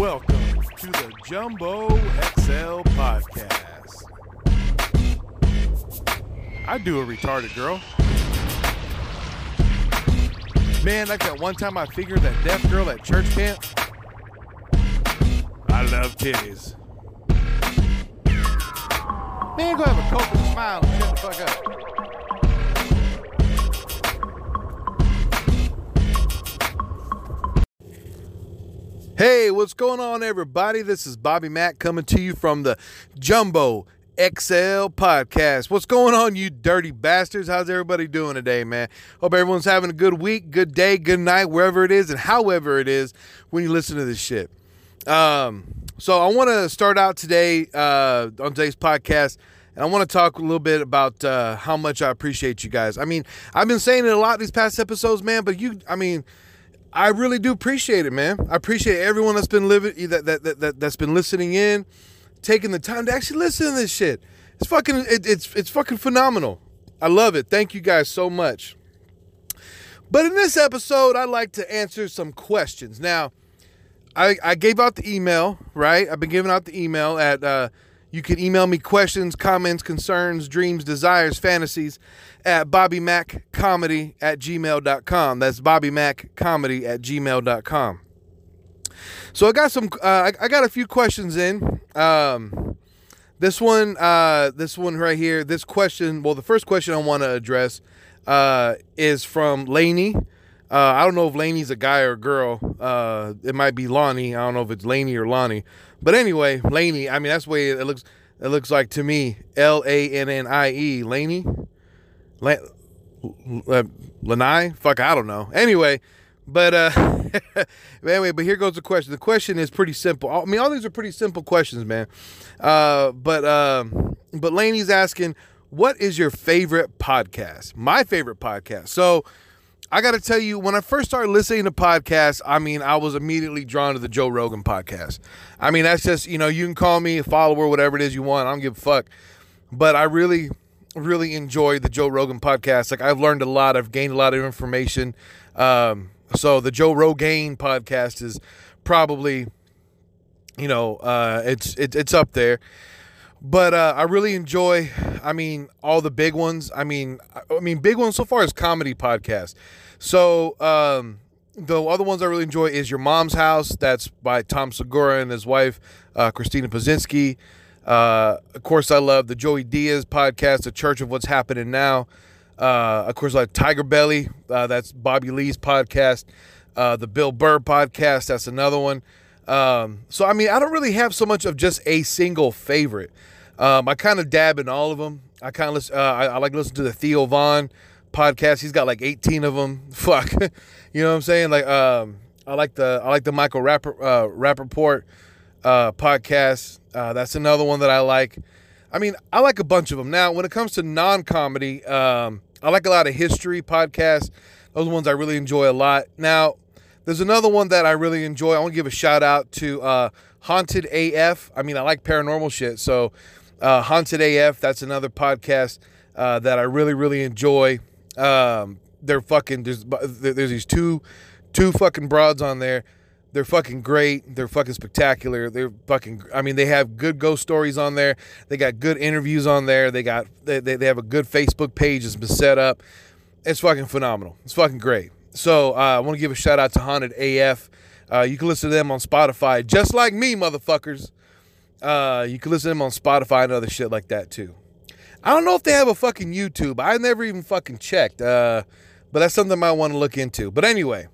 Welcome to the Jumbo XL Podcast. I do a retarded girl. Man, like that one time I figured that deaf girl at church camp. I love titties. Man, go have a coke and smile and shut the fuck up. Hey, what's going on, everybody? This is Bobby Mack coming to you from the Jumbo XL podcast. What's going on, you dirty bastards? How's everybody doing today, man? Hope everyone's having a good week, good day, good night, wherever it is, and however it is when you listen to this shit. Um, so I want to start out today uh, on today's podcast. And I want to talk a little bit about uh, how much I appreciate you guys. I mean, I've been saying it a lot these past episodes, man. But you, I mean, I really do appreciate it, man. I appreciate everyone that's been living that that, that, that that's been listening in, taking the time to actually listen to this shit. It's fucking it, it's it's fucking phenomenal. I love it. Thank you guys so much. But in this episode, I'd like to answer some questions. Now, I, I gave out the email, right? I've been giving out the email at uh, you can email me questions, comments, concerns, dreams, desires, fantasies at bobbymackomedy at gmail.com. That's bobbymackomedy at gmail.com. So I got some, uh, I, got a few questions in. Um, this one, uh, this one right here, this question, well, the first question I want to address uh, is from Laney. Uh, I don't know if Laney's a guy or a girl. Uh, it might be Lonnie. I don't know if it's Laney or Lonnie. But anyway, Laney. I mean, that's the way it looks. It looks like to me. L A N N I E. Laney. La- Lanai. Fuck, I don't know. Anyway, but uh, anyway, but here goes the question. The question is pretty simple. I mean, all these are pretty simple questions, man. Uh, but um, but Laney's asking, what is your favorite podcast? My favorite podcast. So. I got to tell you, when I first started listening to podcasts, I mean, I was immediately drawn to the Joe Rogan podcast. I mean, that's just, you know, you can call me a follower, whatever it is you want. I don't give a fuck. But I really, really enjoy the Joe Rogan podcast. Like, I've learned a lot, I've gained a lot of information. Um, so, the Joe Rogan podcast is probably, you know, uh, it's, it, it's up there but uh, I really enjoy. I mean, all the big ones. I mean, I mean, big ones so far is comedy podcast. So um, the other ones I really enjoy is Your Mom's House. That's by Tom Segura and his wife uh, Christina Pazinski. Uh, of course, I love the Joey Diaz podcast, The Church of What's Happening Now. Uh, of course, I like Tiger Belly. Uh, that's Bobby Lee's podcast. Uh, the Bill Burr podcast. That's another one. Um, so I mean, I don't really have so much of just a single favorite. Um, I kind of dab in all of them. I kind of. Uh, I, I, like to listen to the Theo Von podcast. He's got like 18 of them. Fuck, you know what I'm saying? Like, um, I like the I like the Michael Rapper uh, uh, podcast. Uh, that's another one that I like. I mean, I like a bunch of them. Now, when it comes to non-comedy, um, I like a lot of history podcasts. Those ones I really enjoy a lot. Now, there's another one that I really enjoy. I want to give a shout out to uh, Haunted AF. I mean, I like paranormal shit. So, uh, Haunted AF, that's another podcast uh, that I really, really enjoy. Um, they're fucking, there's, there's these two, two fucking broads on there. They're fucking great. They're fucking spectacular. They're fucking, I mean, they have good ghost stories on there. They got good interviews on there. They got, they, they, they have a good Facebook page that's been set up. It's fucking phenomenal. It's fucking great. So uh, I want to give a shout out to Haunted AF. Uh, you can listen to them on Spotify, just like me, motherfuckers. Uh, you can listen to them on Spotify and other shit like that too. I don't know if they have a fucking YouTube. I never even fucking checked. Uh, but that's something I want to look into. But anyway,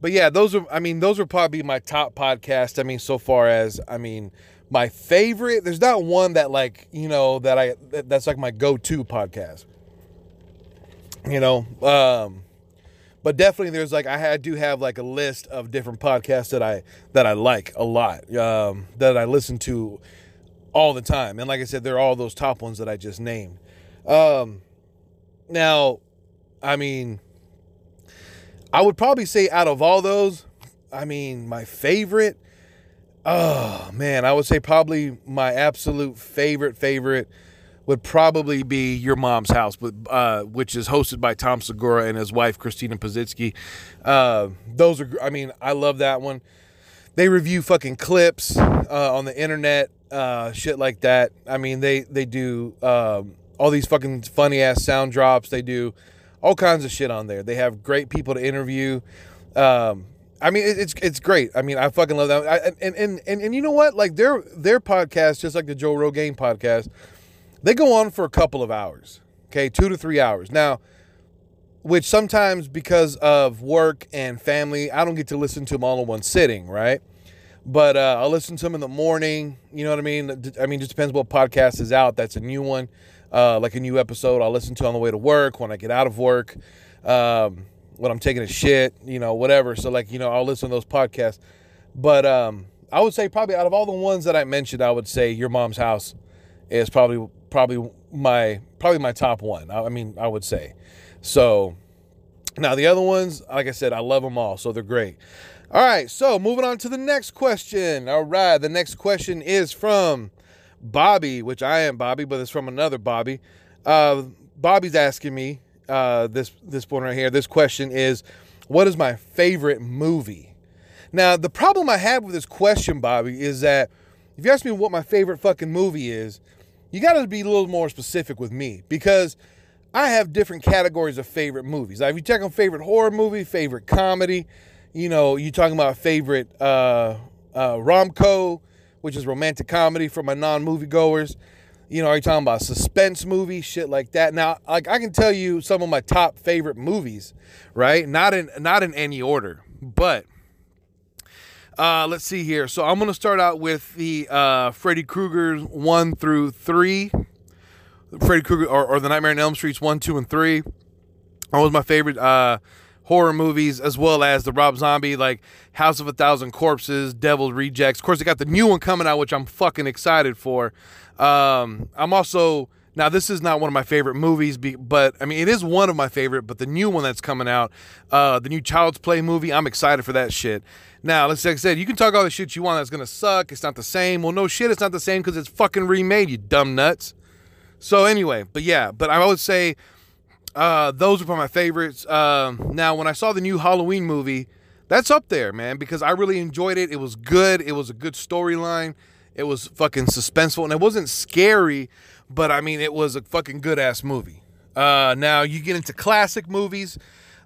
but yeah, those are. I mean, those are probably my top podcast. I mean, so far as I mean, my favorite. There's not one that like you know that I that's like my go-to podcast. You know, um, but definitely there's like I do have like a list of different podcasts that I that I like a lot um, that I listen to all the time. And like I said they're all those top ones that I just named. Um, now I mean I would probably say out of all those I mean my favorite oh man I would say probably my absolute favorite favorite would probably be Your Mom's House, uh, which is hosted by Tom Segura and his wife Christina Pazsitzky. Uh, those are, I mean, I love that one. they review fucking clips uh, on the internet, uh, shit like that. I mean, they they do um, all these fucking funny ass sound drops. They do all kinds of shit on there. They have great people to interview. Um, I mean, it's it's great. I mean, I fucking love that. I, and, and and and you know what? Like their their podcast, just like the Joe Rogan podcast, they go on for a couple of hours. Okay, two to three hours. Now, which sometimes because of work and family, I don't get to listen to them all in one sitting, right? But uh, I'll listen to them in the morning. You know what I mean? I mean, just depends what podcast is out. That's a new one, uh, like a new episode. I'll listen to on the way to work, when I get out of work, um, when I'm taking a shit, you know, whatever. So like, you know, I'll listen to those podcasts. But um, I would say probably out of all the ones that I mentioned, I would say Your Mom's House is probably probably my probably my top one. I, I mean, I would say. So now the other ones, like I said, I love them all, so they're great. All right, so moving on to the next question. All right, the next question is from Bobby, which I am Bobby, but it's from another Bobby. Uh, Bobby's asking me uh, this this one right here. This question is, what is my favorite movie? Now, the problem I have with this question, Bobby, is that if you ask me what my favorite fucking movie is, you got to be a little more specific with me because I have different categories of favorite movies. Like if you check on favorite horror movie, favorite comedy, you know, you talking about favorite uh, uh, romco, which is romantic comedy for my non-moviegoers. You know, are you talking about suspense movie, shit like that? Now, like I can tell you some of my top favorite movies, right? Not in not in any order, but uh, let's see here. So I'm gonna start out with the uh, Freddy Krueger one through three. Freddy Krueger or, or, the Nightmare on Elm Streets one, two, and three. That was my favorite uh, horror movies, as well as the Rob Zombie, like House of a Thousand Corpses, Devil's Rejects. Of course, they got the new one coming out, which I'm fucking excited for. Um, I'm also now this is not one of my favorite movies, but I mean it is one of my favorite. But the new one that's coming out, uh, the new Child's Play movie, I'm excited for that shit. Now, let's like I said, you can talk all the shit you want that's gonna suck. It's not the same. Well, no shit, it's not the same because it's fucking remade. You dumb nuts. So anyway, but yeah, but I would say uh, those are probably my favorites. Um, now, when I saw the new Halloween movie, that's up there, man, because I really enjoyed it. It was good. It was a good storyline. It was fucking suspenseful, and it wasn't scary, but I mean, it was a fucking good ass movie. Uh, now you get into classic movies,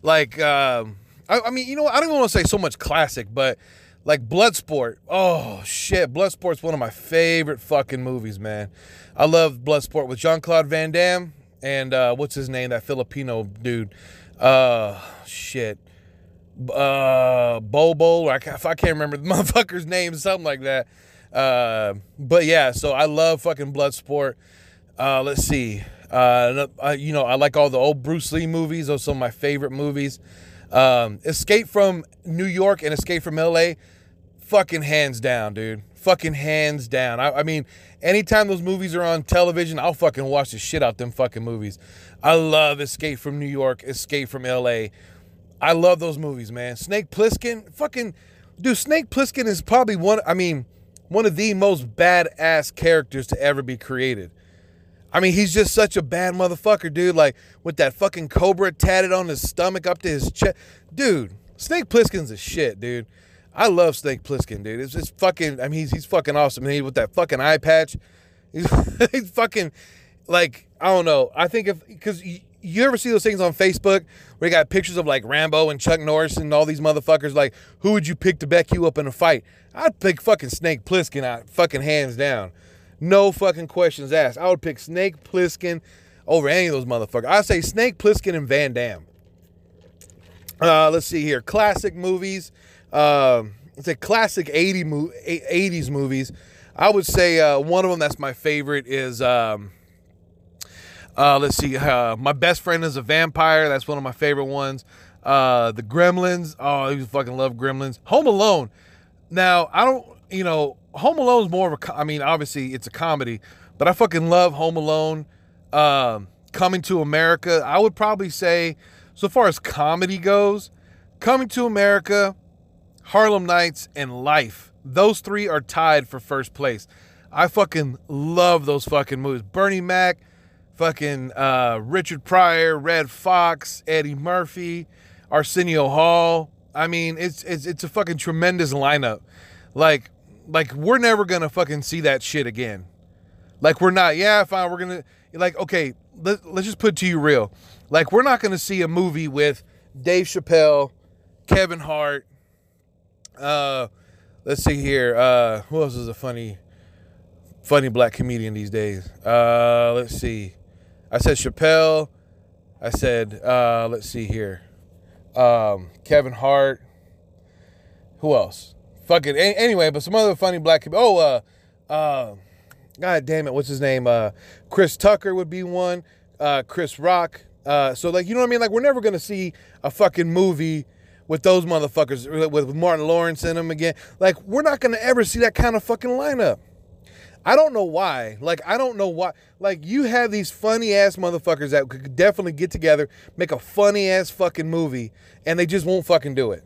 like uh, I, I, mean, you know, I don't want to say so much classic, but like Bloodsport. Oh shit, Bloodsport's one of my favorite fucking movies, man. I love Bloodsport with Jean Claude Van Damme and uh, what's his name? That Filipino dude. Uh, shit. Uh, Bobo. I can't, I can't remember the motherfucker's name, something like that. Uh, but yeah, so I love fucking Bloodsport. Uh, let's see. Uh, you know, I like all the old Bruce Lee movies. Those are some of my favorite movies. Um, Escape from New York and Escape from LA, fucking hands down, dude. Fucking hands down. I, I mean, anytime those movies are on television, I'll fucking watch the shit out them fucking movies. I love Escape from New York, Escape from LA. I love those movies, man. Snake Plissken, fucking dude, Snake Plissken is probably one I mean, one of the most badass characters to ever be created. I mean, he's just such a bad motherfucker, dude. Like with that fucking cobra tatted on his stomach up to his chest. Dude, Snake Plissken's a shit, dude. I love Snake Plissken, dude. It's just fucking. I mean, he's, he's fucking awesome. And he with that fucking eye patch, he's, he's fucking like I don't know. I think if because you, you ever see those things on Facebook where you got pictures of like Rambo and Chuck Norris and all these motherfuckers? Like, who would you pick to back you up in a fight? I'd pick fucking Snake Plissken out, fucking hands down. No fucking questions asked. I would pick Snake Plissken over any of those motherfuckers. I'd say Snake Plissken and Van Damme. Uh, let's see here. Classic movies. Um, it's a classic 80 mo- 80s movies. I would say uh, one of them that's my favorite is um, uh, let's see, uh, my best friend is a vampire. That's one of my favorite ones. Uh, the Gremlins. Oh, I fucking love Gremlins. Home Alone. Now I don't, you know, Home Alone is more of a. I mean, obviously it's a comedy, but I fucking love Home Alone. Um, Coming to America. I would probably say, so far as comedy goes, Coming to America Harlem Nights, and Life. Those three are tied for first place. I fucking love those fucking movies. Bernie Mac, fucking uh, Richard Pryor, Redd Foxx, Eddie Murphy, Arsenio Hall. I mean, it's it's it's a fucking tremendous lineup. Like, like we're never gonna fucking see that shit again. Like we're not. Yeah, fine. We're gonna like okay. Let, let's just put to you real. Like we're not gonna see a movie with Dave Chappelle, Kevin Hart. Uh, let's see here. Uh, who else is a funny, funny black comedian these days? Uh, let's see. I said Chappelle. I said, uh, let's see here. Um, Kevin Hart. Who else? Fucking anyway, but some other funny black. Oh, uh, uh, God damn it, what's his name? Uh, Chris Tucker would be one. Uh, Chris Rock. Uh, so like, you know what I mean? Like, we're never gonna see a fucking movie with those motherfuckers with Martin Lawrence in them again. Like, we're not gonna ever see that kind of fucking lineup. I don't know why. Like, I don't know why. Like, you have these funny ass motherfuckers that could definitely get together, make a funny ass fucking movie, and they just won't fucking do it.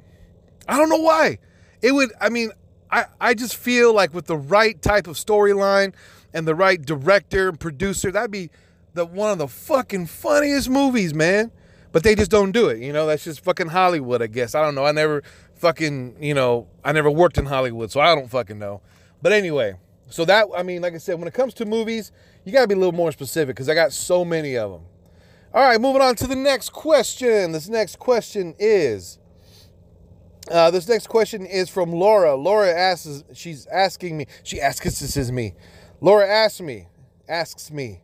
I don't know why. It would, I mean, I, I just feel like with the right type of storyline and the right director and producer, that'd be the one of the fucking funniest movies, man. But they just don't do it. You know, that's just fucking Hollywood, I guess. I don't know. I never fucking, you know, I never worked in Hollywood, so I don't fucking know. But anyway, so that, I mean, like I said, when it comes to movies, you got to be a little more specific because I got so many of them. All right, moving on to the next question. This next question is uh, this next question is from Laura. Laura asks, she's asking me, she asks, this is me. Laura asks me, asks me,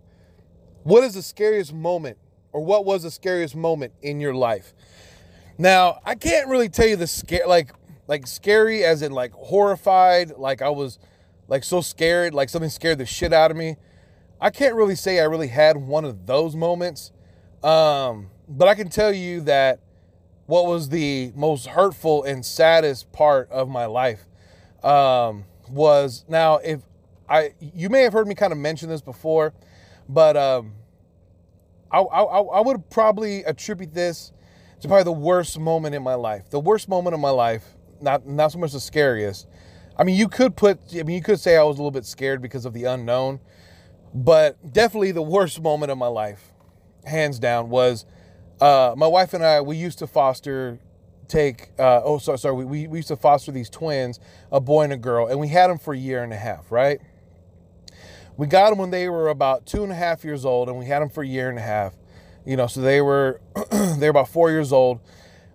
what is the scariest moment or what was the scariest moment in your life? Now, I can't really tell you the scare, like, like scary as in like horrified, like I was like so scared, like something scared the shit out of me. I can't really say I really had one of those moments. Um, but I can tell you that what was the most hurtful and saddest part of my life um, was now if I you may have heard me kind of mention this before, but um, I, I, I would probably attribute this to probably the worst moment in my life. The worst moment of my life, not not so much the scariest. I mean, you could put I mean you could say I was a little bit scared because of the unknown, but definitely the worst moment of my life, hands down, was uh, my wife and I, we used to foster, take, uh, oh, sorry, sorry, we, we used to foster these twins, a boy and a girl, and we had them for a year and a half, right? We got them when they were about two and a half years old, and we had them for a year and a half. You know, so they were they were about four years old.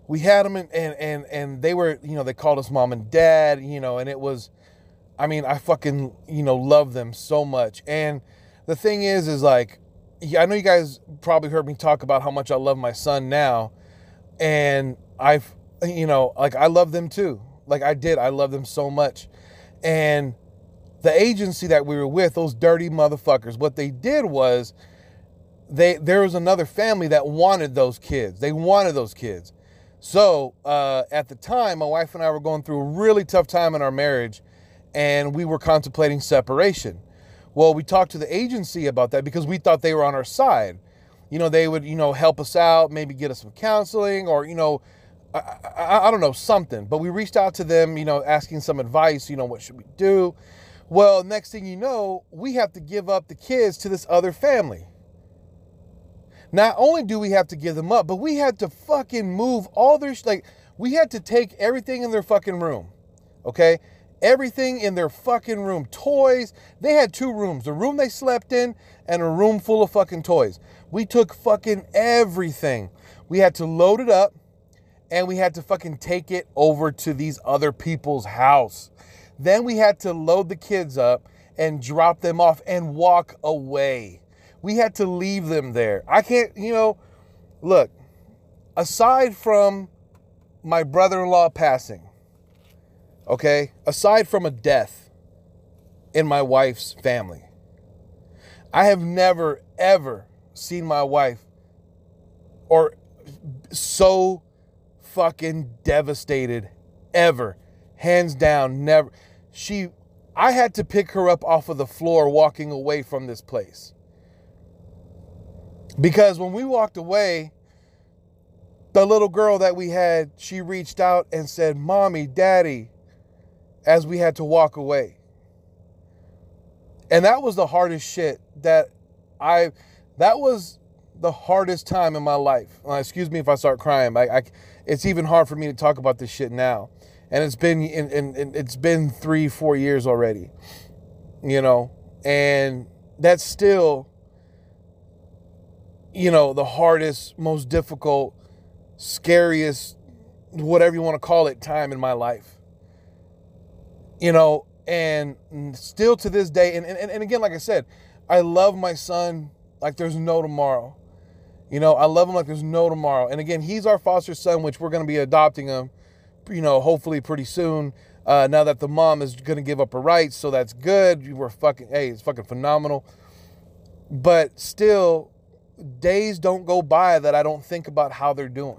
We had them, and and and and they were, you know, they called us mom and dad, you know, and it was, I mean, I fucking, you know, love them so much. And the thing is, is like, I know you guys probably heard me talk about how much I love my son now, and I've, you know, like I love them too. Like I did, I love them so much. And the agency that we were with, those dirty motherfuckers, what they did was they there was another family that wanted those kids. They wanted those kids. So uh, at the time, my wife and I were going through a really tough time in our marriage, and we were contemplating separation. Well, we talked to the agency about that because we thought they were on our side. You know, they would, you know, help us out, maybe get us some counseling or, you know, I, I, I, don't know, something. But we reached out to them, you know, asking some advice, you know, what should we do? Well, next thing you know, we have to give up the kids to this other family. Not only do we have to give them up, but we had to fucking move all their, like, we had to take everything in their fucking room. Okay? Everything in their fucking room toys. They had two rooms a room they slept in and a room full of fucking toys. We took fucking everything. We had to load it up and we had to fucking take it over to these other people's house. Then we had to load the kids up and drop them off and walk away. We had to leave them there. I can't, you know, look, aside from my brother in law passing, okay, aside from a death in my wife's family, I have never, ever seen my wife or so fucking devastated ever. Hands down, never. She, I had to pick her up off of the floor walking away from this place. Because when we walked away, the little girl that we had, she reached out and said, Mommy, Daddy, as we had to walk away. And that was the hardest shit that I, that was the hardest time in my life. Uh, excuse me if I start crying. I, I, it's even hard for me to talk about this shit now. and it's been and, and it's been three four years already you know and that's still you know the hardest most difficult scariest whatever you want to call it time in my life you know and still to this day and, and, and again like i said i love my son like there's no tomorrow you know i love him like there's no tomorrow and again he's our foster son which we're going to be adopting him you know, hopefully pretty soon. Uh, now that the mom is going to give up her rights, so that's good. We're fucking, hey, it's fucking phenomenal. But still, days don't go by that I don't think about how they're doing.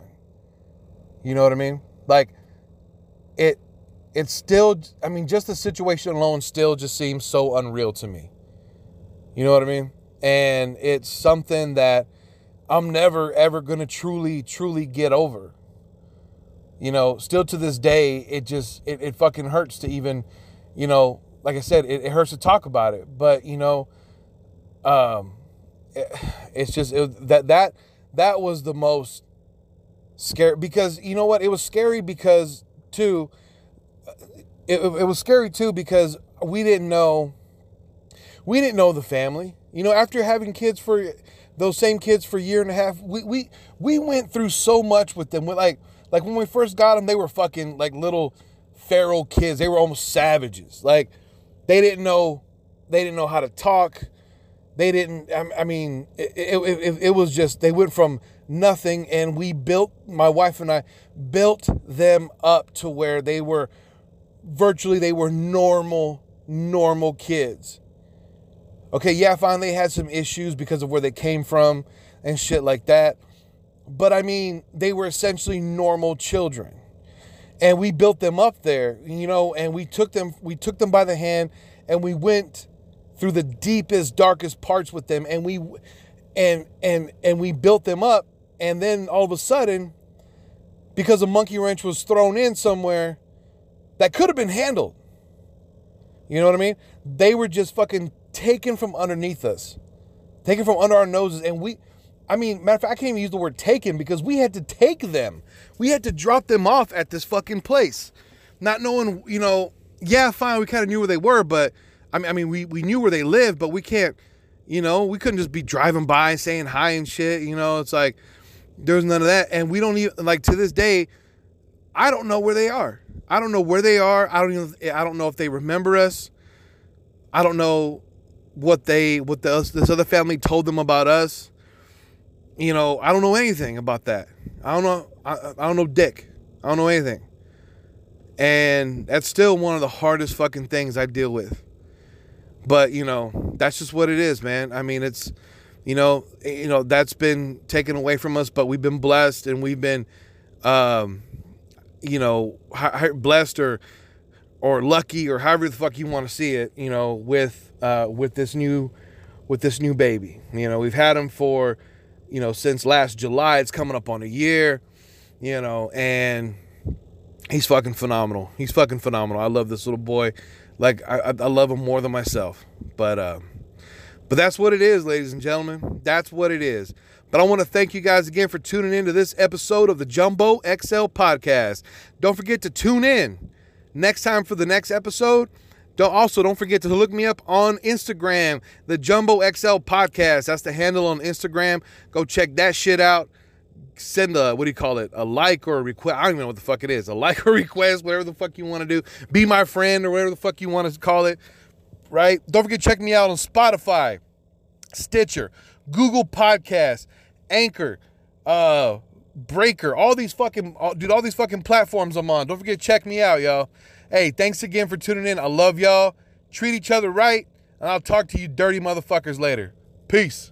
You know what I mean? Like, it, it's still, I mean, just the situation alone still just seems so unreal to me. You know what I mean? And it's something that I'm never, ever going to truly, truly get over you know, still to this day, it just it, it fucking hurts to even, you know, like I said, it, it hurts to talk about it. But you know, um, it, it's just it, that that that was the most scary because you know what? It was scary because too. It, it was scary too because we didn't know. We didn't know the family. You know, after having kids for those same kids for a year and a half, we we we went through so much with them. With like like when we first got them, they were fucking like little feral kids. They were almost savages. Like they didn't know they didn't know how to talk. They didn't. I mean, it, it, it, it was just they went from nothing, and we built my wife and I built them up to where they were virtually they were normal normal kids. Okay, yeah, fine. They had some issues because of where they came from and shit like that. But I mean, they were essentially normal children. And we built them up there, you know, and we took them we took them by the hand and we went through the deepest darkest parts with them and we and and and we built them up and then all of a sudden because a monkey wrench was thrown in somewhere that could have been handled. You know what I mean? They were just fucking taken from underneath us, taken from under our noses, and we I mean, matter of fact, I can't even use the word taken because we had to take them. We had to drop them off at this fucking place. Not knowing, you know, yeah, fine, we kind of knew where they were, but I mean, I mean, we, we knew where they lived, but we can't, you know, we couldn't just be driving by saying hi and shit. You know, it's like there's none of that. And we don't even, like, to this day, I don't know where they are. I don't know where they are. I don't even, I don't know if they remember us. I don't know what they, what the, this other family told them about us you know, I don't know anything about that. I don't know. I, I don't know dick. I don't know anything. And that's still one of the hardest fucking things I deal with. But you know, that's just what it is, man. I mean, it's you know, you know that's been taken away from us, but we've been blessed and we've been, um, you know, blessed or or lucky or however the fuck you want to see it. You know, with uh, with this new with this new baby. You know, we've had him for you know, since last July. It's coming up on a year, you know, and he's fucking phenomenal. He's fucking phenomenal. I love this little boy. Like I, I love him more than myself. But uh, but that's what it is, ladies and gentlemen. That's what it is. But I want to thank you guys again for tuning in to this episode of the Jumbo XL podcast. Don't forget to tune in next time for the next episode. Don't also don't forget to look me up on Instagram, the Jumbo XL Podcast. That's the handle on Instagram. Go check that shit out. Send a what do you call it? A like or a request. I don't even know what the fuck it is. A like or request, whatever the fuck you want to do. Be my friend or whatever the fuck you want to call it. Right? Don't forget to check me out on Spotify, Stitcher, Google Podcasts, Anchor, uh, Breaker, all these fucking dude, all these fucking platforms I'm on. Don't forget check me out, y'all. Hey, thanks again for tuning in. I love y'all. Treat each other right, and I'll talk to you dirty motherfuckers later. Peace.